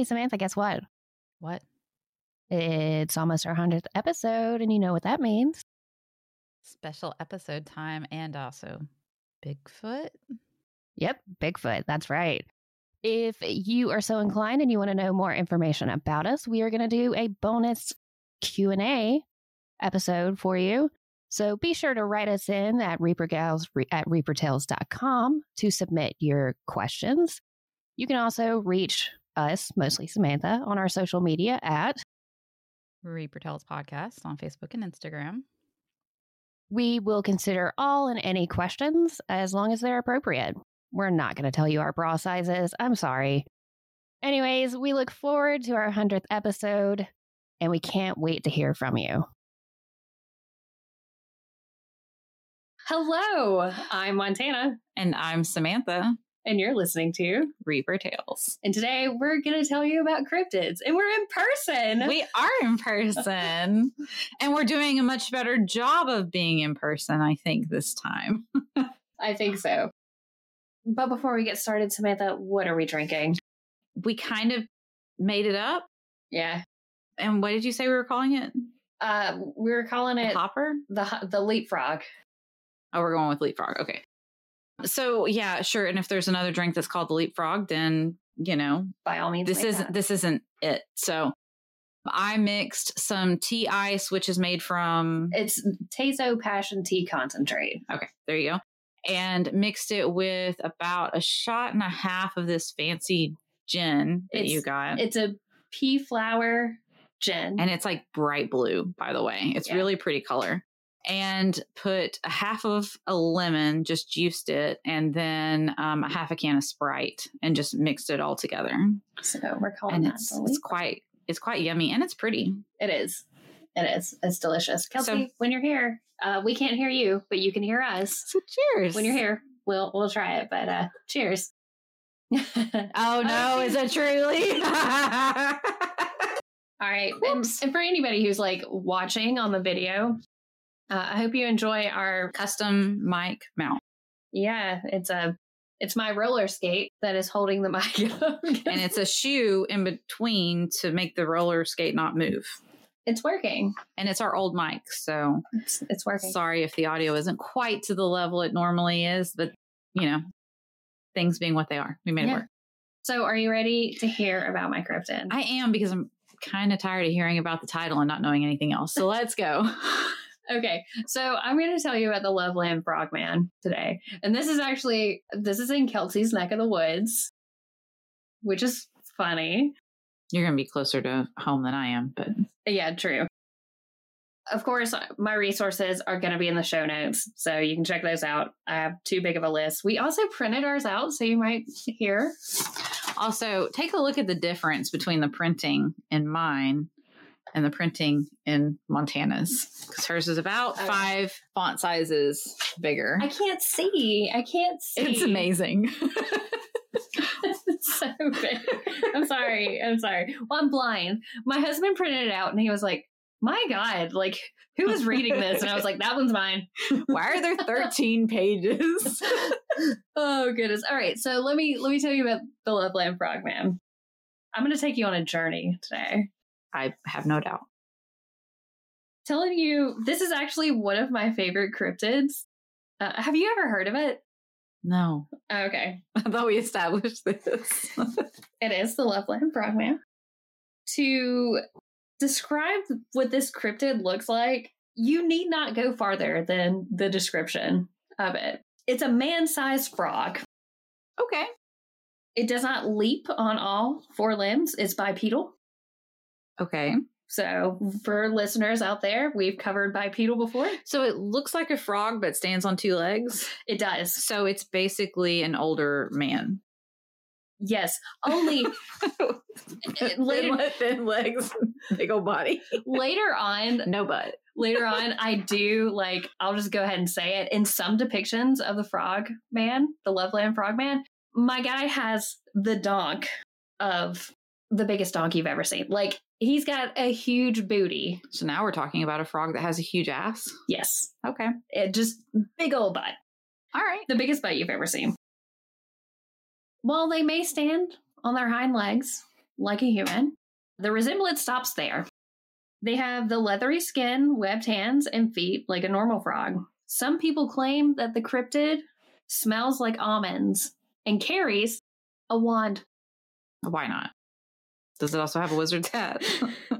Hey, Samantha, guess what? What? It's almost our 100th episode, and you know what that means. Special episode time and also Bigfoot? Yep, Bigfoot. That's right. If you are so inclined and you want to know more information about us, we are going to do a bonus Q&A episode for you. So be sure to write us in at reapergals at reapertales.com to submit your questions. You can also reach us, mostly Samantha, on our social media at Reaper Tales Podcast on Facebook and Instagram. We will consider all and any questions as long as they're appropriate. We're not going to tell you our bra sizes. I'm sorry. Anyways, we look forward to our 100th episode and we can't wait to hear from you. Hello, I'm Montana, And I'm Samantha, and you're listening to. Reaper Tales. And today we're going to tell you about cryptids, and we're in person. We are in person, and we're doing a much better job of being in person, I think, this time. I think so. But before we get started, Samantha, what are we drinking? We kind of made it up. Yeah, And what did you say we were calling it? uh, we were calling it hopper? the the leapfrog. Oh, we're going with leapfrog. Okay. So yeah, sure. And if there's another drink that's called the leapfrog, then you know By all means, this isn't that. this isn't it. So I mixed some tea ice, which is made from It's Tazo Passion Tea Concentrate. okay, there you go, and mixed it with about a shot and a half of this fancy gin that It's- you got, It's a pea flower gin. and it's like bright blue, by the way. It's Yeah. really pretty color. And put a half of a lemon, just juiced it, and then um, a half a can of Sprite, and just mixed it all together. so we're calling and that it's it's quite it's quite yummy and it's pretty. It is. It is. It's delicious. Kelsey, So- when you're here, uh, we can't hear you, but you can hear us. So cheers. when you're here, we'll we'll try it. But uh, cheers. Oh no, is it truly? All right, and, and for anybody who's like watching on the video, uh, I hope you enjoy our. Custom mic mount. Yeah, it's a it's my roller skate that is holding the mic, up. And it's a shoe in between to make the roller skate not move. it's working. And it's our old mic, so It's, it's working. sorry if the audio isn't quite to the level it normally is, but you know, things being what they are, we made it work. So, are you ready to hear about my cryptid? I am because I'm kind of tired of hearing about the title and not knowing anything else. So let's go. Okay, so I'm going to tell you about the Loveland Frogman today, and this is actually this is in Kelsey's neck of the woods, which is funny. You're going to be closer to home than I am, but Yeah, true. Of course, my resources are going to be in the show notes, so you can check those out. I have too big of a list. We also printed ours out, so you might hear. Also, take a look at the difference between the printing and mine and the printing in Montana's because hers is about Okay. five font sizes bigger. I can't see. I can't see. It's amazing. it's so big. I'm sorry. I'm sorry. Well, I'm blind. My husband printed it out, and he was like, "My God, like who is reading this?" And I was like, "That one's mine." Why are there 13 pages? oh goodness. All right, so let me let me tell you about the Love Loveland Frogman. I'm going to take you on a journey today. I have no doubt. Telling you, this is actually one of my favorite cryptids. Uh, have you ever heard of it? No, Okay, I thought we established this. it is the Loveland Frogman. To describe what this cryptid looks like, you need not go farther than the description of it. It's a man-sized frog. okay. It does not leap on all four limbs. It's bipedal. Okay. So, for listeners out there, we've covered bipedal before. So it looks like a frog but stands on two legs. It does. So it's basically an older man. Yes. Only later, thin, thin legs, big old body. later on, No butt. later on, I do like, I'll just go ahead and say it. In some depictions of the frog man, the Loveland frog man, my guy has the donk of the biggest donkey you've ever seen. Like he's got a huge booty. So now we're talking about a frog that has a huge ass. Yes, Okay. it just big old butt. All right. The biggest butt you've ever seen. While they may stand on their hind legs like a human, the resemblance stops there. They have the leathery skin, webbed hands, and feet like a normal frog. Some people claim that the cryptid smells like almonds and carries a wand. Why not? Does it also have a wizard's hat?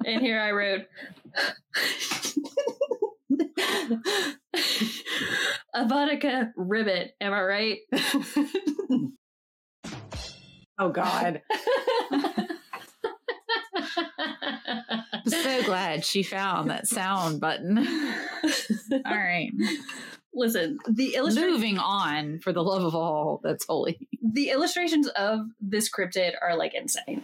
And here I wrote a vodka ribbit. Am I right? oh God. I'm so glad she found that sound button. All right. Listen, the illustration Moving on for the love of all that's holy. the illustrations of this cryptid are like insane.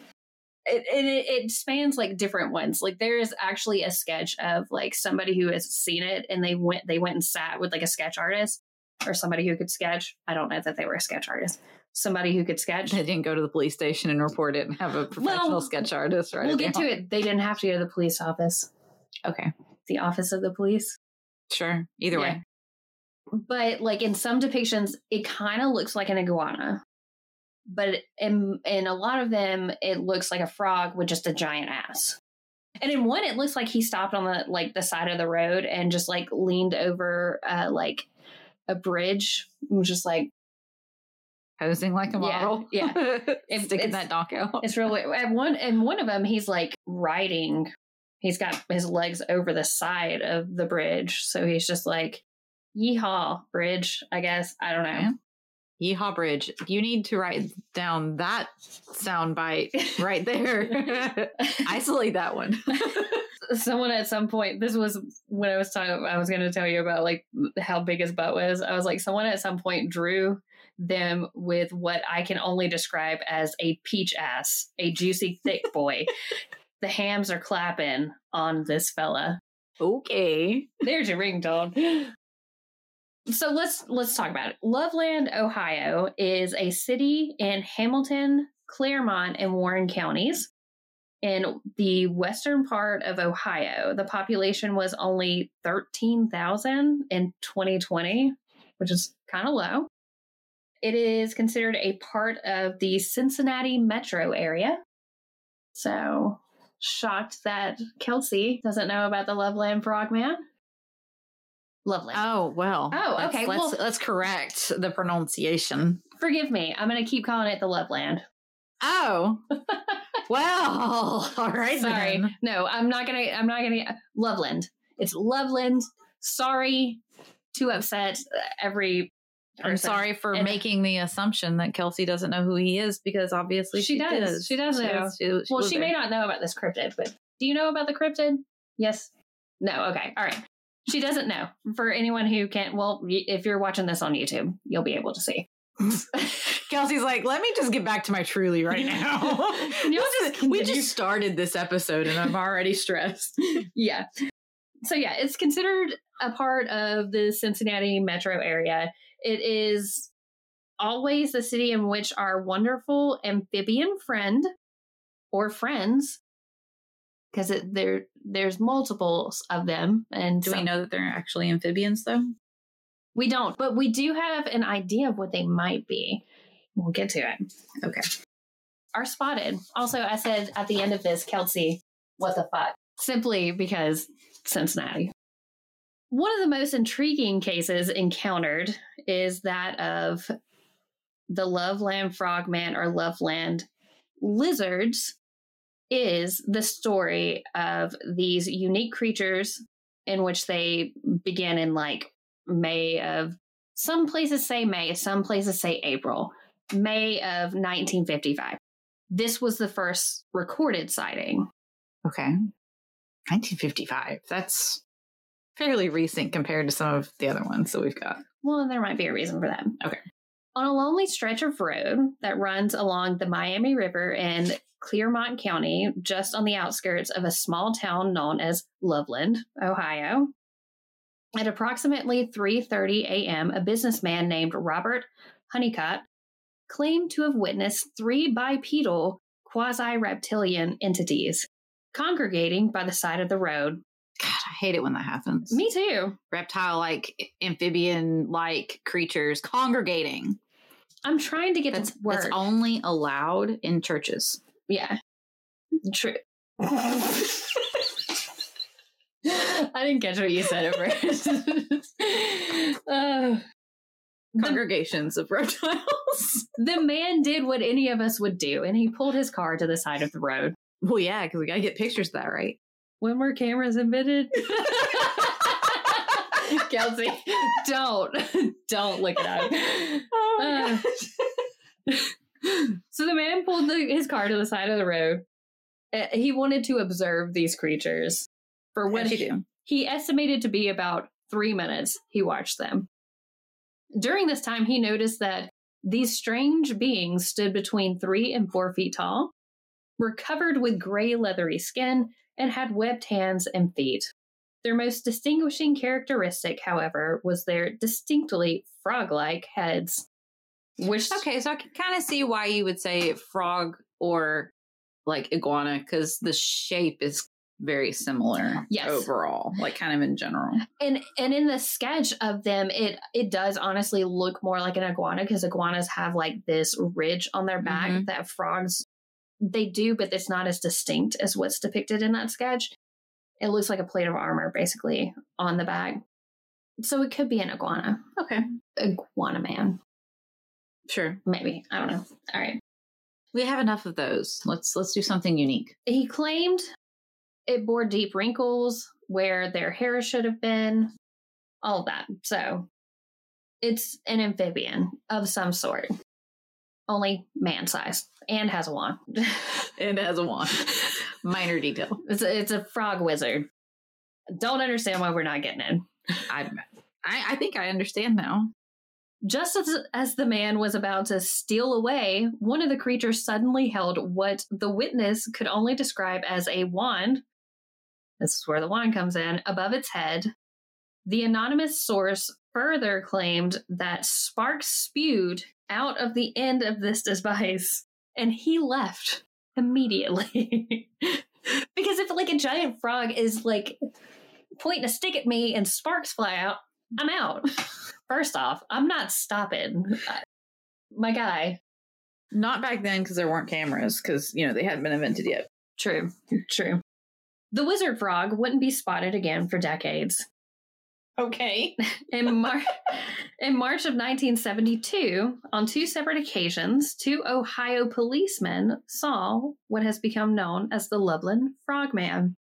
It, and it, it spans like different ones. Like there is actually a sketch of like somebody who has seen it and they went they went and sat with like a sketch artist or somebody who could sketch. I don't know that they were a sketch artist. Somebody who could sketch. They didn't go to the police station and report it and have a professional Well, sketch artist right we'll get to it. They didn't have to go to the police office. Okay. The office of the police. Sure. Either Yeah. way. but like in some depictions it kind of looks like an iguana but in in a lot of them it looks like a frog with just a giant ass and in one it looks like he stopped on the like the side of the road and just like leaned over uh like a bridge and was just like Posing like a Yeah, model. yeah. Sticking it's- that donk out. it's really at one and one of them he's like riding he's got his legs over the side of the bridge so he's just like yeehaw bridge i guess i don't know Yeah. Yeehaw Bridge. You need to write down that sound bite right there. Isolate that one. someone at some point this was when i was talking i was going to tell you about like how big his butt was i was like someone at some point drew them with what i can only describe as a peach ass a juicy thick boy the hams are clapping on this fella Okay. there's your ringtone so let's let's talk about it. Loveland ohio is a city in hamilton clermont and warren counties in the western part of ohio. The population was only 13000 in 2020 which is kind of low. It is considered a part of the cincinnati metro area. So shocked that kelsey doesn't know about the loveland frogman Loveland. Oh well. Oh, Let's- okay, Let's well- let's correct the pronunciation. Forgive me. I'm going to keep calling it the Loveland. Oh. well. All right. Sorry. then. No, I'm not going to. I'm not going to. Loveland. It's Loveland. Sorry to upset uh, every. I'm sorry for And- making the assumption that Kelsey doesn't know who he is because obviously She she, does. She does know. she was- Well, she there. may not know about this cryptid, but do you know about the cryptid? Yes. No. Okay. All right. She doesn't know. For anyone who can't, well, if you're watching this on YouTube, you'll be able to see. Kelsey's like, let me just get back to my truly right now. Just we just started this episode and I'm already stressed. yeah. So yeah, it's considered a part of the Cincinnati metro area. It is always the city in which our wonderful amphibian friend or friends because there there's multiples of them and Do we know that they're actually amphibians though? we don't but we do have an idea of what they might be we'll get to it Okay. are spotted. Also, I said at the end of this, Kelsey, what the fuck? Simply because Cincinnati. One of the most intriguing cases encountered is that of the Loveland Frogman or Loveland lizards is the story of these unique creatures in which they begin in like May of some places say May, some places say April. May of 1955. This was the first recorded sighting. Okay. 1955. That's fairly recent compared to some of the other ones that we've got. Well, there might be a reason for that. Okay. On a lonely stretch of road that runs along the Miami River in Clermont County, just on the outskirts of a small town known as Loveland, Ohio. At approximately 3:30 a.m., a businessman named Robert Hunnicutt claimed to have witnessed three bipedal quasi reptilian entities congregating by the side of the road. God, I hate it when that happens. Me too. Reptile like, amphibian like creatures congregating. I'm trying to get That's, this word. that's only allowed in churches. yeah. True. I didn't catch what you said at first. Uh, Congregations of reptiles. the man did what any of us would do, and he pulled his car to the side of the road. well, yeah, because we gotta get pictures of that, right? When were cameras invented? Kelsey, don't, don't look it up. Oh Uh, so the man pulled the, his car to the side of the road. Uh, he wanted to observe these creatures for what he, do. he estimated to be about three minutes. He watched them. During this time, he noticed that these strange beings stood between three and four feet tall, were covered with gray leathery skin, and had webbed hands and feet. Their most distinguishing characteristic, however, was their distinctly frog like heads. Which Okay, so I can kind of see why you would say frog or like iguana because the shape is very similar. Yes. overall, like kind of in general. and and in the sketch of them it it does honestly look more like an iguana because iguanas have like this ridge on their back Mhm. that frogs they do but it's not as distinct as what's depicted in that sketch it looks like a plate of armor basically on the back so it could be an iguana Okay, iguana man sure. maybe i don't know all right We have enough of those. Let's let's do something unique. he claimed it bore deep wrinkles where their hair should have been, all that. So it's an amphibian of some sort, only man size and has a wand. And has a wand. Minor detail. it's, a, it's a frog wizard. Don't understand why we're not getting in. I, I I think I understand now. Just as, as the man was about to steal away, one of the creatures suddenly held what the witness could only describe as a wand. This is where the wand comes in, above its head. The anonymous source further claimed that sparks spewed out of the end of this device, and he left immediately. because if like a giant frog is like pointing a stick at me and sparks fly out, I'm out. First off, I'm not stopping. My guy. Not back then because there weren't cameras because you know they hadn't been invented yet. True. True. The wizard frog wouldn't be spotted again for decades. Okay. In, Mar- in March of 1972, on two separate occasions, two Ohio policemen saw what has become known as the Loveland Frogman.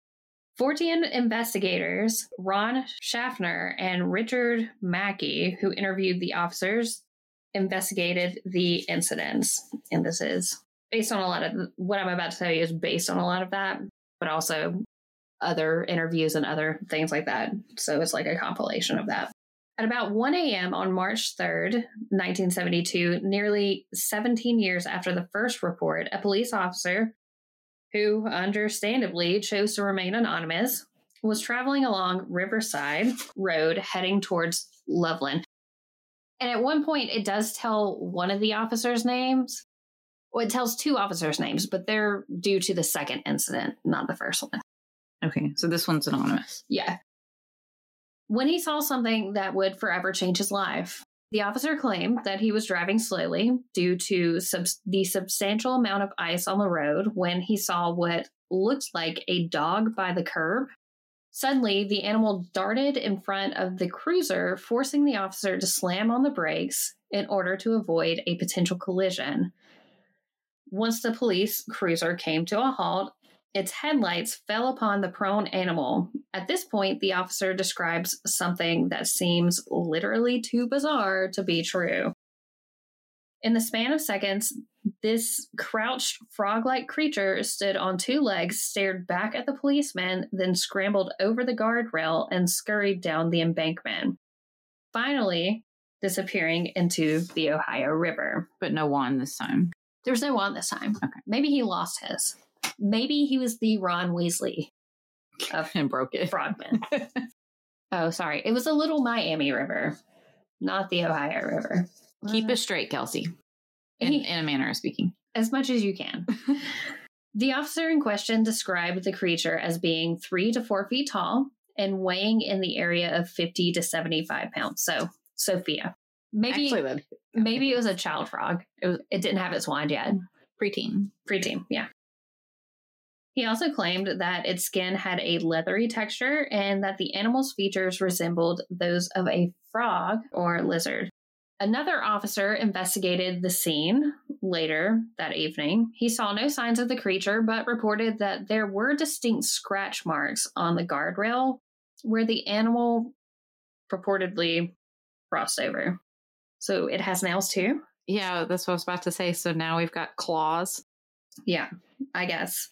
14 investigators, Ron Schaffner and Richard Mackey, who interviewed the officers, investigated the incidents. And this is based on a lot of what I'm about to tell you is based on a lot of that, but also other interviews and other things like that. So it's like a compilation of that. At about 1 a.m. on March 3rd, 1972, nearly 17 years after the first report, a police officer who understandably chose to remain anonymous was traveling along Riverside Road heading towards Loveland. And at one point, it does tell one of the officers' names. Well, it tells two officers' names, but they're due to the second incident, not the first one. Okay, so this one's anonymous. Yeah. When he saw something that would forever change his life, the officer claimed that he was driving slowly due to sub- the substantial amount of ice on the road when he saw what looked like a dog by the curb. Suddenly, the animal darted in front of the cruiser, forcing the officer to slam on the brakes in order to avoid a potential collision. Once the police cruiser came to a halt, its headlights fell upon the prone animal. At this point, the officer describes something that seems literally too bizarre to be true. In the span of seconds, this crouched frog like creature stood on two legs, stared back at the policeman, then scrambled over the guardrail and scurried down the embankment, finally disappearing into the Ohio River. But no wand this time. There was no wand this time. Okay. Maybe he lost his. Maybe he was the Ron Weasley of And broke it. Frogman. oh, sorry. It was a little Miami River, not the Ohio River. Keep uh, it straight, Kelsey. In, He- in a manner of speaking. as much as you can. The officer in question described the creature as being three to four feet tall and weighing in the area of 50 to 75 pounds. So, Sophia. Maybe Actually, maybe it was a child frog. It, was, it didn't have its wand yet. preteen. Preteen, yeah. He also claimed that its skin had a leathery texture and that the animal's features resembled those of a frog or lizard. Another officer investigated the scene later that evening. He saw no signs of the creature, but reported that there were distinct scratch marks on the guardrail where the animal purportedly crossed over. So it has nails too? Yeah, that's what I was about to say. So now we've got claws. Yeah, I guess.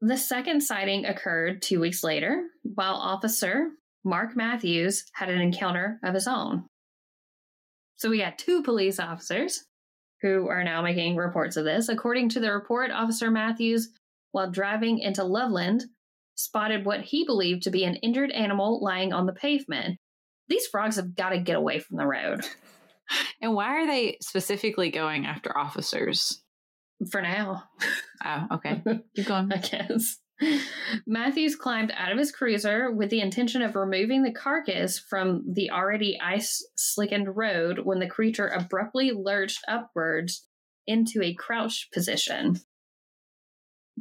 The second sighting occurred two weeks later, while Officer Mark Matthews had an encounter of his own. So we got two police officers who are now making reports of this. According to the report, Officer Matthews, while driving into Loveland, spotted what he believed to be an injured animal lying on the pavement. These frogs have got to get away from the road And why are they specifically going after officers? For now. Oh, okay. Keep going. I guess. Matthews climbed out of his cruiser with the intention of removing the carcass from the already ice slickened road when the creature abruptly lurched upwards into a crouched position.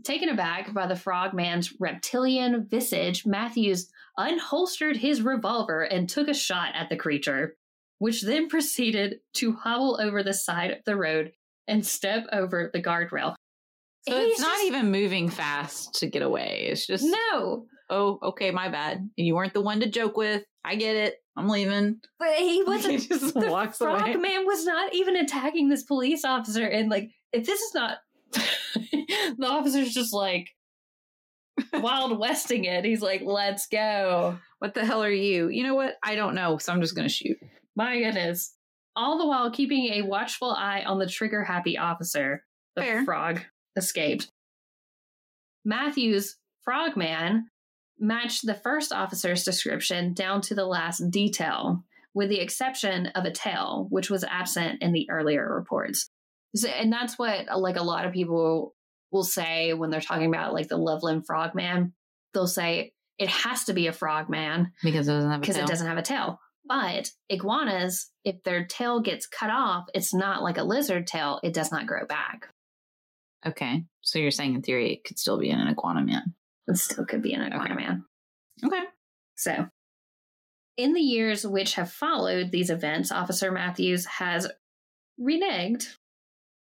Taken aback by the frogman's reptilian visage, Matthews unholstered his revolver and took a shot at the creature, which then proceeded to hobble over the side of the road and step over the guardrail. So He's it's not just- even moving fast to get away. It's just, No, oh, okay, my bad. You weren't the one to joke with. I get it. I'm leaving. but he He wasn't. just the walks away. frogman was not even attacking this police officer, and like, if this is not, the officer's just like wild westing it. He's like, "Let's go." What the hell are you? You know what? I don't know. So I'm just going to shoot. My goodness. All the while keeping a watchful eye on the trigger happy officer, the Fair. frog escaped. Matthews, frogman, matched the first officer's description down to the last detail, with the exception of a tail, which was absent in the earlier reports. So, and that's what like a lot of people will say when they're talking about like the Loveland frogman. They'll say it has to be a frogman Because it doesn't have a because tail. it doesn't have a tail. But iguanas, if their tail gets cut off, it's not like a lizard tail. It does not grow back. Okay. So you're saying in theory it could still be an iguana man. It still could be an iguana Okay. man. Okay. So, in the years which have followed these events, Officer Matthews has reneged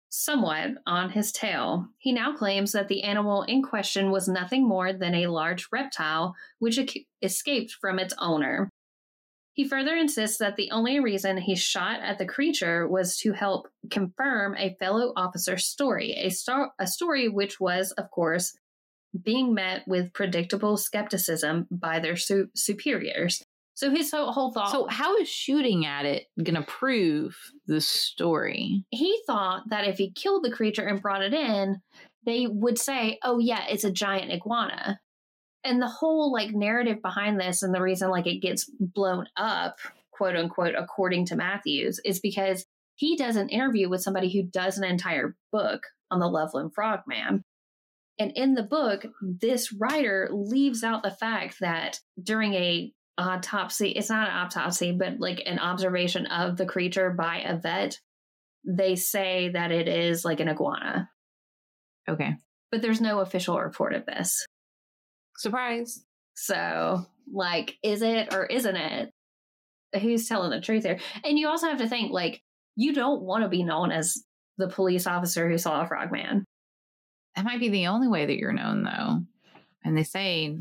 somewhat on his tale. He now claims that the animal in question was nothing more than a large reptile which escaped from its owner. He further insists that the only reason he shot at the creature was to help confirm a fellow officer's story, a, star- a story which was, of course, being met with predictable skepticism by their su- superiors. So his whole, whole thought. So how is shooting at it going to prove the story? he thought that if he killed the creature and brought it in, they would say, "Oh yeah, it's a giant iguana." And the whole like narrative behind this and the reason like it gets blown up, quote unquote, according to Matthews, is because he does an interview with somebody who does an entire book on the Loveland Frogman. And in the book, this writer leaves out the fact that during a autopsy, it's not an autopsy, but like an observation of the creature by a vet, they say that it is like an iguana. Okay. But there's no official report of this. Surprise. So, like, is it or isn't it? Who's telling the truth here? And you also have to think, like, you don't want to be known as the police officer who saw a frogman. That might be the only way that you're known, though. And they say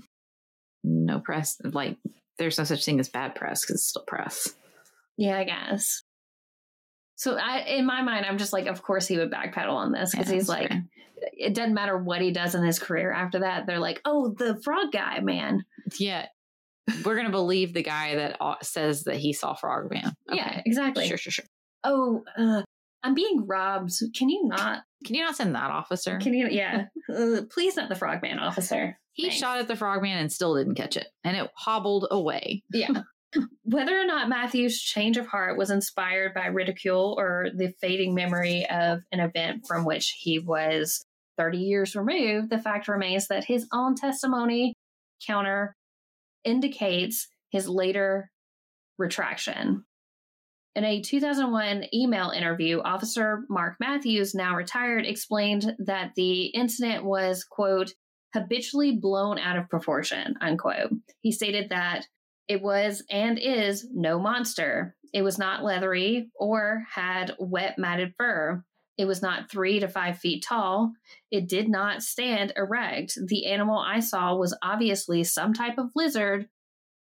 no press, like, there's no such thing as bad press because it's still press. Yeah, I guess. So, I, in my mind, I'm just like, of course he would backpedal on this because Yeah, he's like, it doesn't matter what he does in his career after that. They're like, oh, the frog guy, man. yeah. We're going to believe the guy that uh, says that he saw Frogman. Yeah, exactly. Sure, sure, sure. Oh, uh, I'm being robbed. Can you not? Can you not send that officer? Can you? Yeah. Uh, please, not the frogman officer. he Thanks. shot at the Frogman and still didn't catch it. And it hobbled away. Yeah. Whether or not Matthew's change of heart was inspired by ridicule or the fading memory of an event from which he was 30 years removed, the fact remains that his own testimony counter indicates his later retraction. In a 2001 email interview, Officer Mark Matthews, now retired, explained that the incident was, quote, habitually blown out of proportion, unquote. He stated that it was and is no monster. It was not leathery or had wet matted fur. It was not three to five feet tall. It did not stand erect. The animal I saw was obviously some type of lizard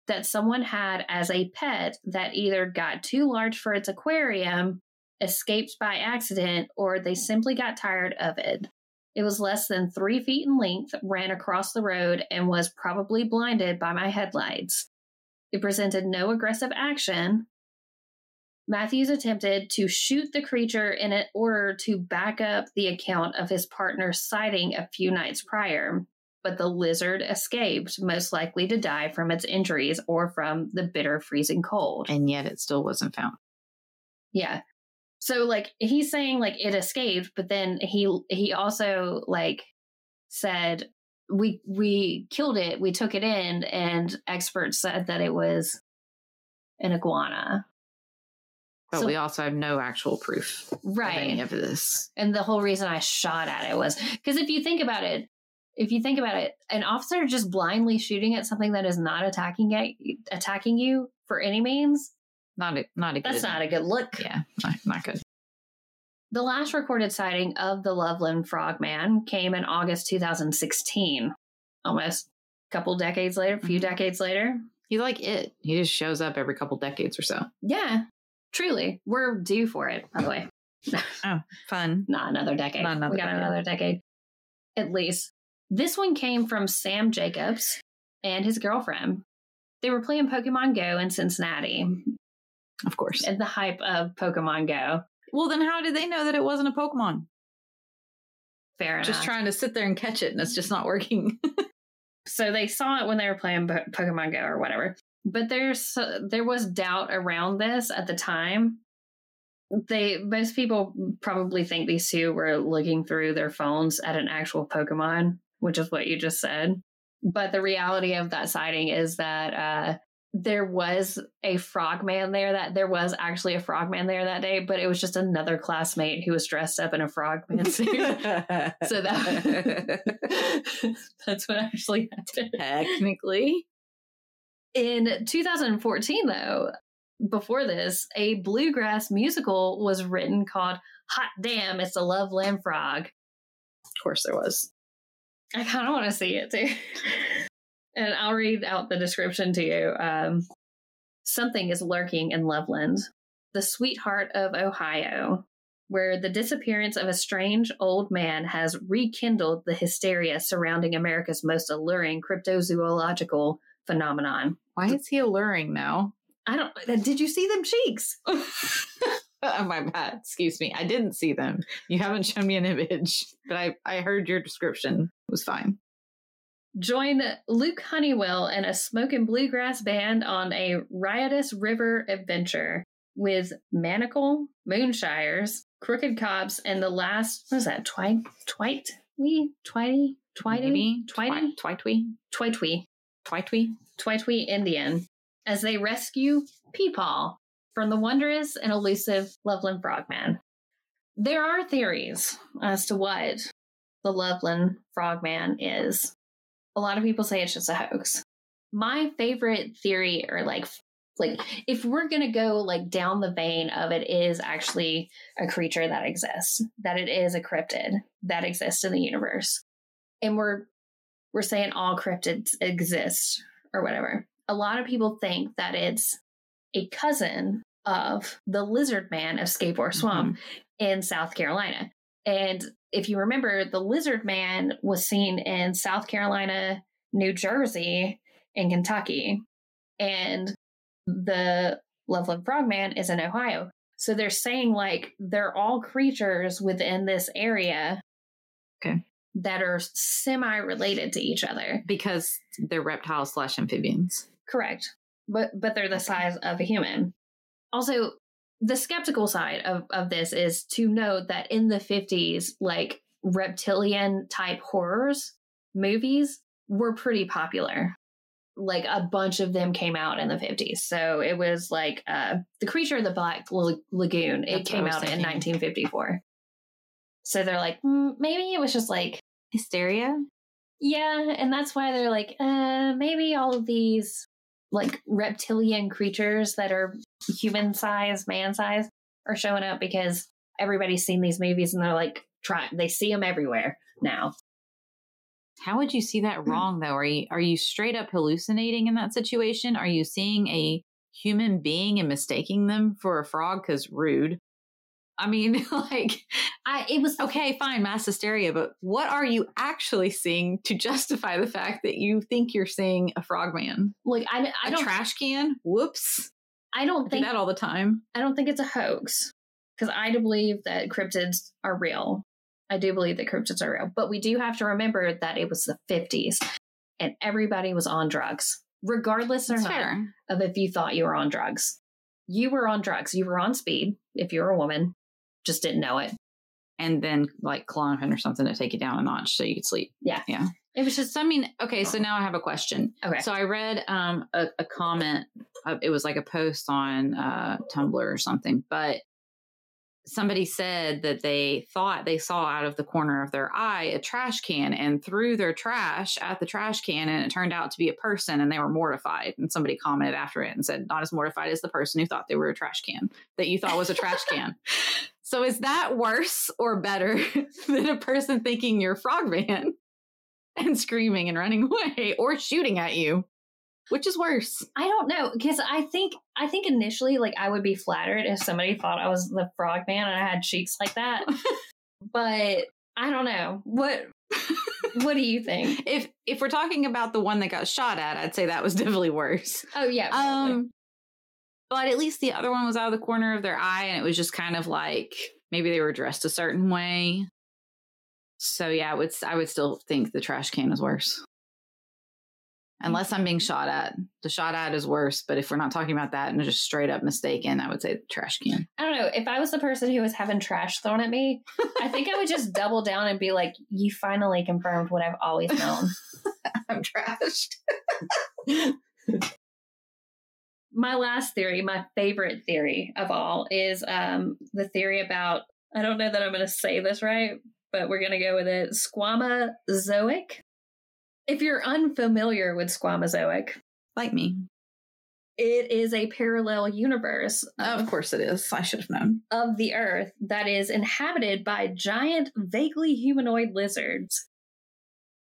that someone had as a pet that either got too large for its aquarium, escaped by accident, or they simply got tired of it. It was less than three feet in length, ran across the road, and was probably blinded by my headlights. It presented no aggressive action. Matthews attempted to shoot the creature in order to back up the account of his partner's sighting a few nights prior but the lizard escaped, most likely to die from its injuries or from the bitter freezing cold. And yet it still wasn't found. Yeah. So like he's saying like it escaped, but then he he also like said we we killed it, we took it in and experts said that it was an iguana. But So- we also have no actual proof Right. of any of this. And the whole reason I shot at it was because if you think about it, if you think about it, an officer just blindly shooting at something that is not attacking at, attacking you for any means, Not a not a that's good not a good look. Yeah, not, not good. The last recorded sighting of the Loveland Frogman came in August 2016, almost a couple decades later, a few Mhm. decades later. He's like it. He just shows up every couple decades or so. Yeah, truly, we're due for it. By the way, oh, Fun. not another decade. Not another we got decade. another decade, at least. This one came from Sam Jacobs and his girlfriend. They were playing Pokemon Go in Cincinnati Of course. at the hype of Pokemon Go. Well, then how did they know that it wasn't a Pokemon? Fair enough. Just trying to sit there and catch it, and it's just not working. so they saw it when they were playing Pokemon Go or whatever. But there's uh, there was doubt around this at the time. They most people probably think these two were looking through their phones at an actual Pokemon, which is what you just said. But the reality of that sighting is that uh, there was a frogman there. That there was actually a frogman there that day, but it was just another classmate who was dressed up in a frogman suit. so that that's what actually happened. technically, In 2014, though, before this, a bluegrass musical was written called Hot Damn, It's a Loveland Frog. of course, there was. I kind of want to see it too. and I'll read out the description to you. Um, Something is lurking in Loveland, the sweetheart of Ohio, where the disappearance of a strange old man has rekindled the hysteria surrounding America's most alluring cryptozoological phenomenon. Why is he alluring now? I don't. Did you see them cheeks? oh, my bad. Excuse me. I didn't see them. You haven't shown me an image, but I, I heard your description. It was fine. Join Luke Honeywell and a smoking bluegrass band on a riotous river adventure with Manacle, Moonshires, Crooked Cops, and the last what is that? Twite, Twite, we, Twitey, Twitey. Twitey, Twitey. Twitey, Twitey. Twitey Indian, as they rescue Peepaw from the wondrous and elusive Loveland Frogman. There are theories as to what the Loveland Frogman is. A lot of people say it's just a hoax. My favorite theory, or like, like if we're gonna go like down the vein of it, is actually a creature that exists, that it is a cryptid that exists in the universe, and we're we're saying all cryptids exist or whatever. A lot of people think that it's a cousin of the lizard man of Scape Ore Swamp mm-hmm. in South Carolina. And if you remember, the lizard man was seen in South Carolina, New Jersey, and Kentucky. And the Loveland Frogman is in Ohio. So they're saying like they're all creatures within this area Okay. that are semi related to each other. Because they're reptiles slash amphibians. Correct. But but they're the size of a human. Also, the skeptical side of, of this is to note that in the 50s, like reptilian type horrors movies were pretty popular. Like a bunch of them came out in the 50s. So it was like uh, The Creature of the Black La- Lagoon. It That's came out in 1954. So they're like, mm, maybe it was just like, Hysteria? yeah. And that's why they're like, uh, maybe all of these like reptilian creatures that are human size, man size, are showing up because everybody's seen these movies and they're like, try, they see them everywhere now. How would you see that hmm. wrong though? Are you are you straight up hallucinating in that situation? Are you seeing a human being and mistaking them for a frog cuz rude? I mean, like I, it was okay, fine, mass hysteria, but what are you actually seeing to justify the fact that you think you're seeing a frogman? like I, I A don't trash can? Whoops. I I don't do think that all the time. I don't think it's a hoax because I do believe that cryptids are real. I do believe that cryptids are real, but we do have to remember that it was the 50s and everybody was on drugs, regardless or That's not fair. of if you thought you were on drugs. You were on drugs. You were on speed if you're a woman, just didn't know it. And then like Klonopin or something to take it down a notch so you could sleep. Yeah. Yeah. It was just I mean, okay, so now I have a question. okay. So I read um, a, a comment. Uh, it was like a post on uh, Tumblr or something, but somebody said that they thought they saw out of the corner of their eye a trash can and threw their trash at the trash can, and it turned out to be a person, and they were mortified. And somebody commented after it and said, "Not as mortified as the person who thought they were a trash can that you thought was a trash can." So is that worse or better than a person thinking you're Frogman and screaming and running away or shooting at you? Which is worse? I don't know because I think I think initially like I would be flattered if somebody thought I was the frog man and I had cheeks like that. but I don't know. What what do you think? If if we're talking about the one that got shot at, I'd say that was definitely worse. Oh yeah. probably. Um but at least the other one was out of the corner of their eye and it was just kind of like maybe they were dressed a certain way. So yeah, I would I would still think the trash can is worse. Unless I'm being shot at. The shot at is worse, but if we're not talking about that and just straight up mistaken, I would say the trash can. I don't know. If I was the person who was having trash thrown at me, I think I would just double down and be like, "You finally confirmed what I've always known." I'm trashed. my last theory, my favorite theory of all, is um, the theory about. I don't know that I'm going to say this right, but we're going to go with it. Squamozoic. If you're unfamiliar with Squamozoic, Like me. it is a parallel universe Of course it is. I should have known. of the Earth that is inhabited by giant, vaguely humanoid lizards.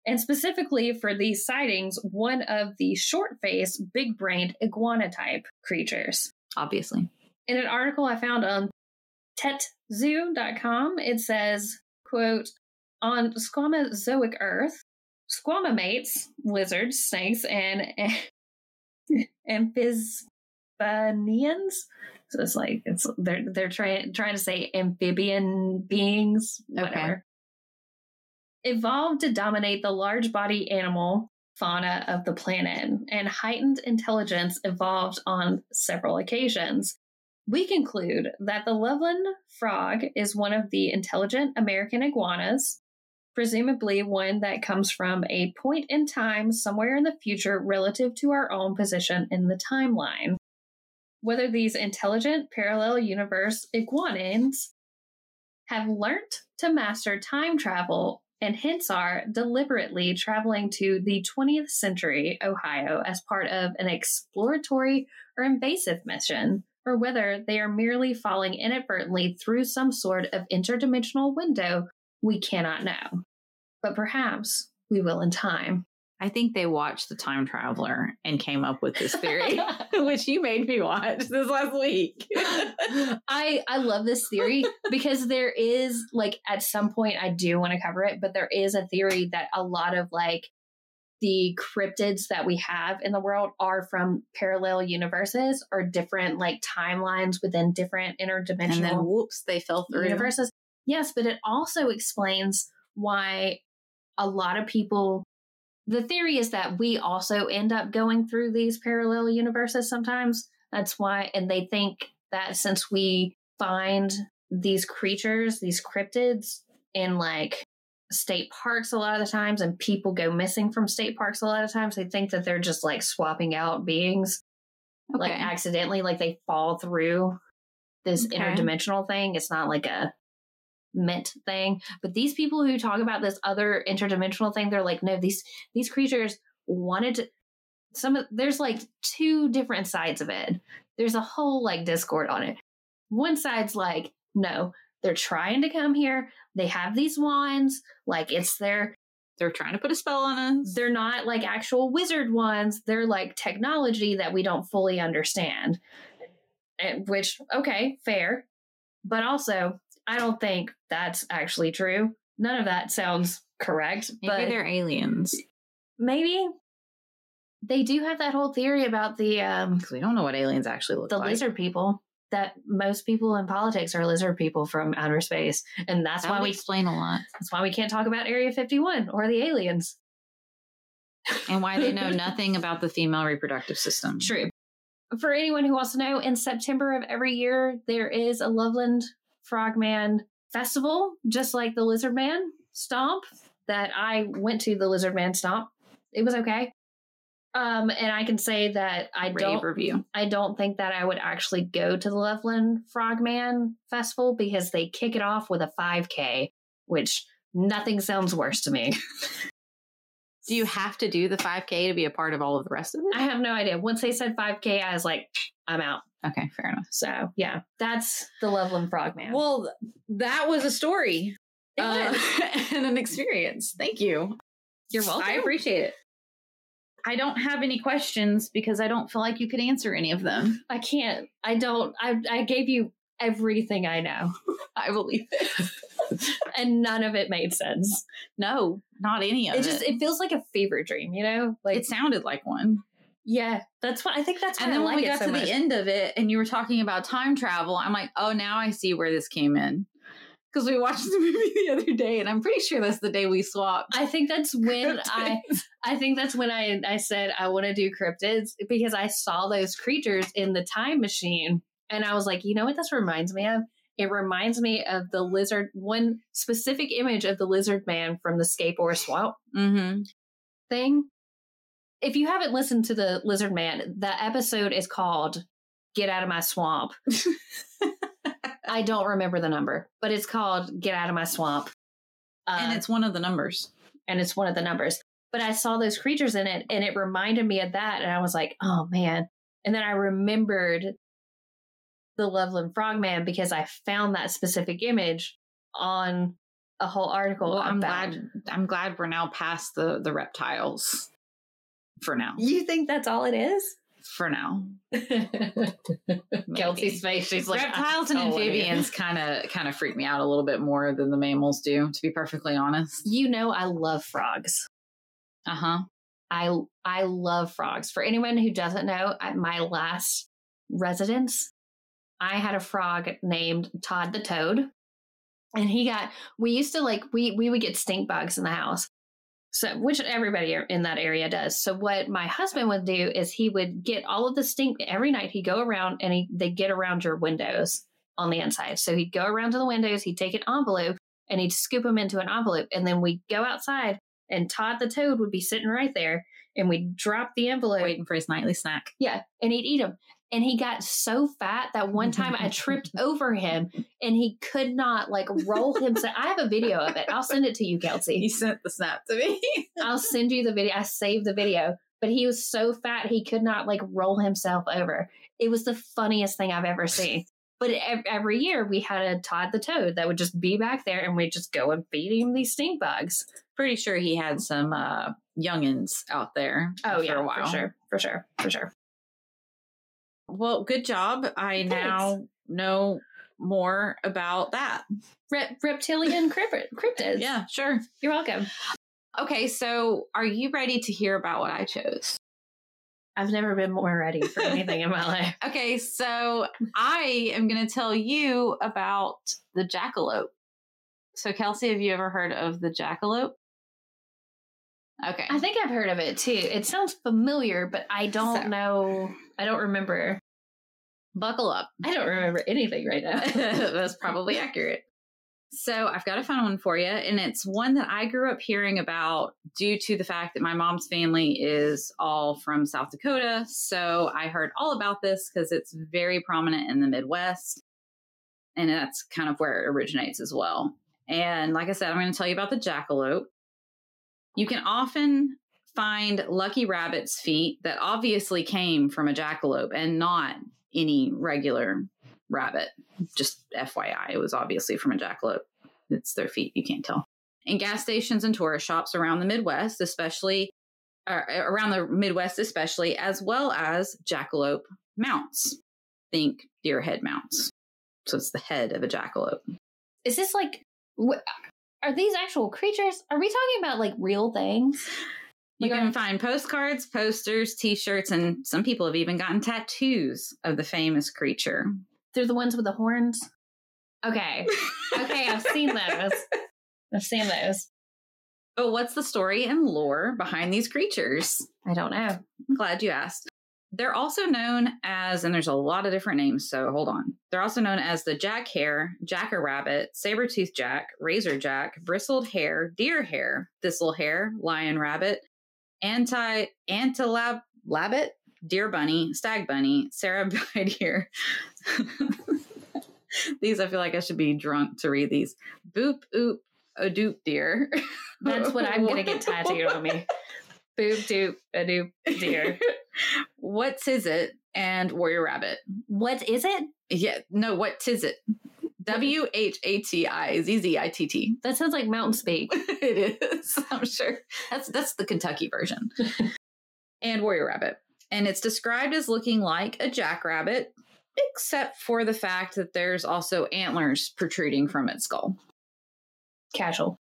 And specifically for these sightings, one of the short faced, big brained iguana type creatures. Obviously. In an article I found on tetzoo.com, it says, quote, on squamozoic Earth, squamamates, lizards, snakes, and amphibians. So it's like it's they're they're trying trying to say amphibian beings, whatever. Evolved to dominate the large body animal fauna of the planet, and heightened intelligence evolved on several occasions. We conclude that the Loveland frog is one of the intelligent American iguanas, presumably one that comes from a point in time somewhere in the future relative to our own position in the timeline. Whether these intelligent parallel universe iguanians have learnt to master time travel and hence are deliberately traveling to the 20th century Ohio as part of an exploratory or invasive mission, or whether they are merely falling inadvertently through some sort of interdimensional window, we cannot know. But perhaps we will in time. I think they watched The Time Traveler and came up with this theory, which you made me watch this last week. I I love this theory because there is like at some point I do want to cover it, but there is a theory that a lot of like the cryptids that we have in the world are from parallel universes or different like timelines within different interdimensional and then whoops, they fell through. universes. Yes, but it also explains why a lot of people. The theory is that we also end up going through these parallel universes sometimes. That's why, and they think that since we find these creatures, these cryptids, in like state parks a lot of the times and people go missing from state parks a lot of times. They think that they're just like swapping out beings like accidentally, like they fall through this Okay. interdimensional thing. It's not like a meant thing. But these people who talk about this other interdimensional thing, they're like, no, these these creatures wanted to some of there's like two different sides of it. There's a whole like discord on it. One side's like, no, they're trying to come here. They have these wands, like it's their They're trying to put a spell on us. they're not like actual wizard ones. They're like technology that we don't fully understand. And, which, okay, fair. But also, I don't think that's actually true. None of that sounds correct. Maybe but they're aliens maybe they do have that whole theory about the um because we don't know what aliens actually look the like. The lizard people that most people in politics are lizard people from outer space and that's That why we explain a lot, that's why we can't talk about area 51 or the aliens and why they know nothing about the female reproductive system. True. For anyone who wants to know, in September of every year, there is a Loveland Frogman festival, just like the Lizard Man Stomp that I went to the Lizard Man Stomp. It was okay. Um, and I can say that I Rave don't review. I don't think that I would actually go to the Loveland Frogman Festival because they kick it off with a 5K, which nothing sounds worse to me. Do you have to do the 5K to be a part of all of the rest of it? I have no idea. Once they said 5K, I was like, I'm out. Okay, fair enough. So yeah, that's the Loveland Frogman. Well, that was a story uh, and an experience. Thank you. You're welcome. I appreciate it. I don't have any questions because I don't feel like you could answer any of them. I can't. I don't. I I gave you everything I know, I believe it. and none of it made sense. no, not any of It it. just it feels like a fever dream, you know? Like it sounded like one. Yeah, that's what I think. That's And then I when like we got so to much. the end of it and you were talking about time travel, I'm like, oh, now I see where this came in. Because we watched the movie the other day, and I'm pretty sure that's the day we swapped. I think that's when I cryptids. I think that's when I I said I want to do cryptids because I saw those creatures in the time machine and I was like, you know what this reminds me of? It reminds me of the lizard one specific image of the lizard man from the Scape Ore swamp Mm-hmm. thing. If you haven't listened to the lizard man, the episode is called Get Out of My Swamp. I don't remember the number, but it's called Get Out of My Swamp. Uh, and it's one of the numbers. and it's one of the numbers. But I saw those creatures in it and it reminded me of that. And I was like, oh man. And then I remembered the Loveland Frogman because I found that specific image on a whole article. Well, I'm glad. I'm glad we're now past the the reptiles. For now. You think that's all it is? For now. Kelsey's face. She's like, reptiles and hear amphibians kind of kind of freak me out a little bit more than the mammals do. To be perfectly honest. You know, I love frogs. Uh huh. I I love frogs. For anyone who doesn't know, at my last residence, I had a frog named Todd the Toad. And he got we used to like we we would get stink bugs in the house. So which everybody in that area does. So what my husband would do is he would get all of the stink every night he'd go around and he they get around your windows on the inside. So he'd go around to the windows, he'd take an envelope and he'd scoop them into an envelope and then we'd go outside and Todd the Toad would be sitting right there, and we'd drop the envelope. Waiting for his nightly snack. Yeah, and he'd eat them. And he got so fat that one time I tripped over him, and he could not like roll himself. I have a video of it. I'll send it to you, Kelsey. He sent the snap to me. I'll send you the video. I saved the video, but he was so fat he could not like roll himself over. It was the funniest thing I've ever seen. But every year we had a Todd the Toad that would just be back there, and we'd just go and feed him these stink bugs. Pretty sure he had some uh youngins out there. Oh for yeah, a while. for sure, for sure, for sure. Well, good job. I Thanks. now know more about that. Rep- reptilian cryptid. cryptids. Yeah, sure. you're welcome. Okay, so are you ready to hear about what I chose? I've never been more ready for anything in my life. Okay, so I am going to tell you about the jackalope. So, Kelsey, have you ever heard of the jackalope? Okay. I think I've heard of it too. It sounds familiar, but I don't So- know. I don't remember. Buckle up. I don't remember anything right now. That's probably accurate. So I've got a fun one for you, and it's one that I grew up hearing about due to the fact that my mom's family is all from South Dakota. So I heard all about this because it's very prominent in the Midwest, and that's kind of where it originates as well. And like I said, I'm going to tell you about the jackalope. You can often find lucky rabbit's feet that obviously came from a jackalope and not any regular rabbit. Just FYI, it was obviously from a jackalope. It's their feet. You can't tell. In gas stations and tourist shops around the Midwest, especially uh, around the Midwest, especially, as well as jackalope mounts. Think deer head mounts. So it's the head of a jackalope. Is this like, wh- are these actual creatures? Are we talking about like real things? You can find postcards, posters, t shirts, and some people have even gotten tattoos of the famous creature. They're the ones with the horns. Okay. Okay, I've seen those. I've seen those. But what's the story and lore behind these creatures? I don't know. I'm glad you asked. They're also known as, and there's a lot of different names, so hold on. They're also known as the jack hare, jacker rabbit, saber tooth jack, razor jack, bristled hare, deer hare, thistle hare, lion rabbit, anti antilab labbit, deer bunny, stag bunny, sarah sarabide deer. these I feel like I should be drunk to read these. Boop oop a doop deer. That's what I'm gonna get tattooed on me. Boop doop a doop deer. What's is it? And warrior rabbit. What is it? Yeah, no, what is it? W H A T I Z Z I T T. That sounds like mountain speak. It is, I'm sure. That's that's the Kentucky version. and warrior rabbit. And it's described as looking like a jackrabbit, except for the fact that there's also antlers protruding from its skull. Casual.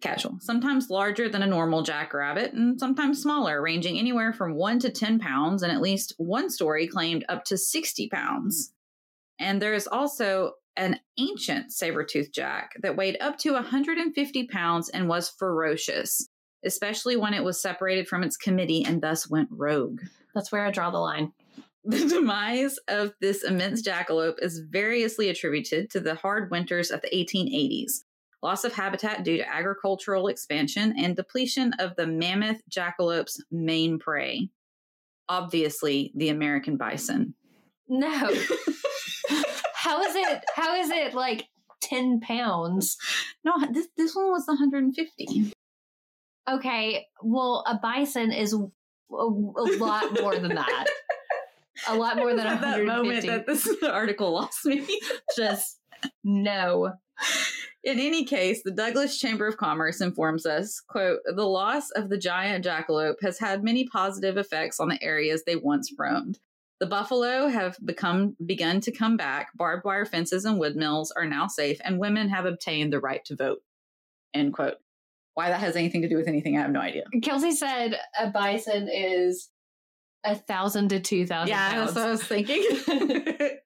Casual. Sometimes larger than a normal jackrabbit, and sometimes smaller, ranging anywhere from 1 to 10 pounds, and at least one story claimed up to 60 pounds. And there is also an ancient saber-toothed jack that weighed up to 150 pounds and was ferocious, especially when it was separated from its committee and thus went rogue. That's where I draw the line. The demise of this immense jackalope is variously attributed to the hard winters of the 1880s, loss of habitat due to agricultural expansion, and depletion of the mammoth jackalope's main prey. Obviously, the American bison. No. how is it? How is it like ten pounds? No, this this one was 150. Okay, well, a bison is a, a lot more than that. A lot more than At that moment that this article lost me. Just no. In any case, the Douglas Chamber of Commerce informs us, quote, the loss of the giant jackalope has had many positive effects on the areas they once roamed. The buffalo have become begun to come back, barbed wire fences and woodmills are now safe, and women have obtained the right to vote. End quote. Why that has anything to do with anything, I have no idea. Kelsey said a bison is a thousand to two thousand Yeah, pounds. that's what I was thinking.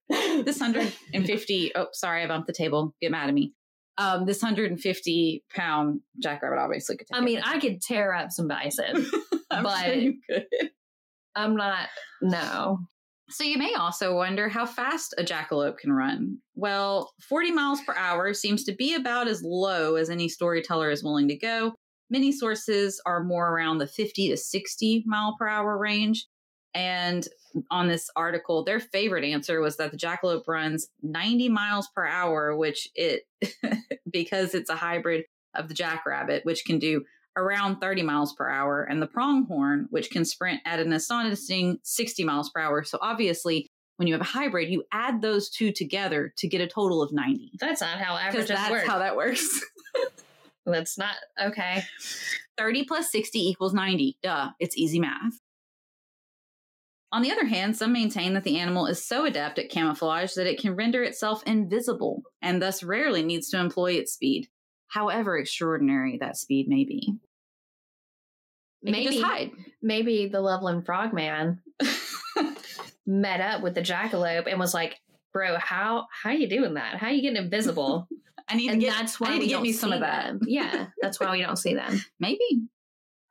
this 150, oh, sorry, I bumped the table. Get mad at me. Um, this 150 pound jackrabbit obviously could take I mean, it. I could tear up some bison. But- sure you could. I'm not. No. So you may also wonder how fast a jackalope can run. Well, 40 miles per hour seems to be about as low as any storyteller is willing to go. Many sources are more around the 50 to 60 mile per hour range. And on this article, their favorite answer was that the jackalope runs 90 miles per hour, which it, because it's a hybrid of the jackrabbit, which can do around 30 miles per hour, and the pronghorn, which can sprint at an astonishing 60 miles per hour. So obviously, when you have a hybrid, you add those two together to get a total of 90. That's not how averages that's work. how that works. That's not okay. 30 plus 60 equals 90. Duh, it's easy math. On the other hand, some maintain that the animal is so adept at camouflage that it can render itself invisible and thus rarely needs to employ its speed, however extraordinary that speed may be. Can Maybe just hide. maybe the Loveland Frogman met up with the jackalope and was like, "Bro, how how you doing that? How are you getting invisible?" I need and to get, that's why I need to get me some of that. them. Yeah, that's why we don't see them. Maybe.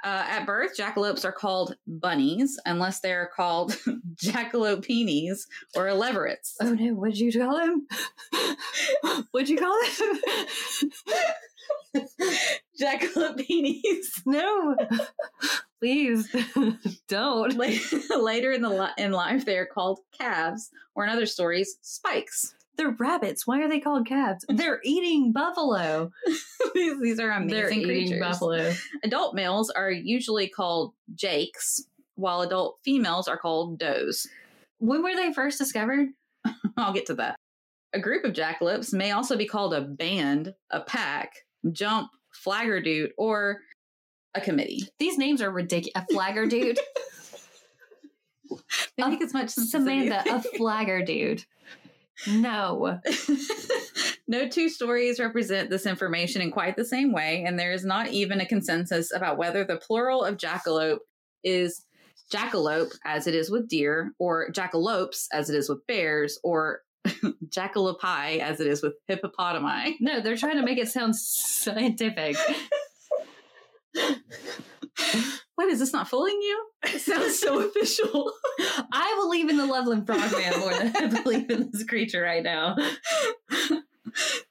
Uh, at birth, jackalopes are called bunnies unless they're called jackalopines or leverets. Oh no, what'd you call him? what'd you call him? Jackalopines. no. Please don't. Later in the li- in life, they are called calves, or in other stories, spikes. They're rabbits. Why are they called calves? They're eating buffalo. these, these are amazing They're eating creatures. buffalo. Adult males are usually called jakes, while adult females are called does. When were they first discovered? I'll get to that. A group of jackalopes may also be called a band, a pack, jump, Flagger Dude, or a committee. These names are ridiculous. A flagger dude. A- make as much Samantha, a flagger dude. No. no two stories represent this information in quite the same way, and there is not even a consensus about whether the plural of jackalope is jackalope, as it is with deer, or jackalopes, as it is with bears, or jackalopi, as it is with hippopotami. No, they're trying to make it sound scientific. What is this not fooling you? It sounds so official. I believe in the Loveland Frogman more than I believe in this creature right now.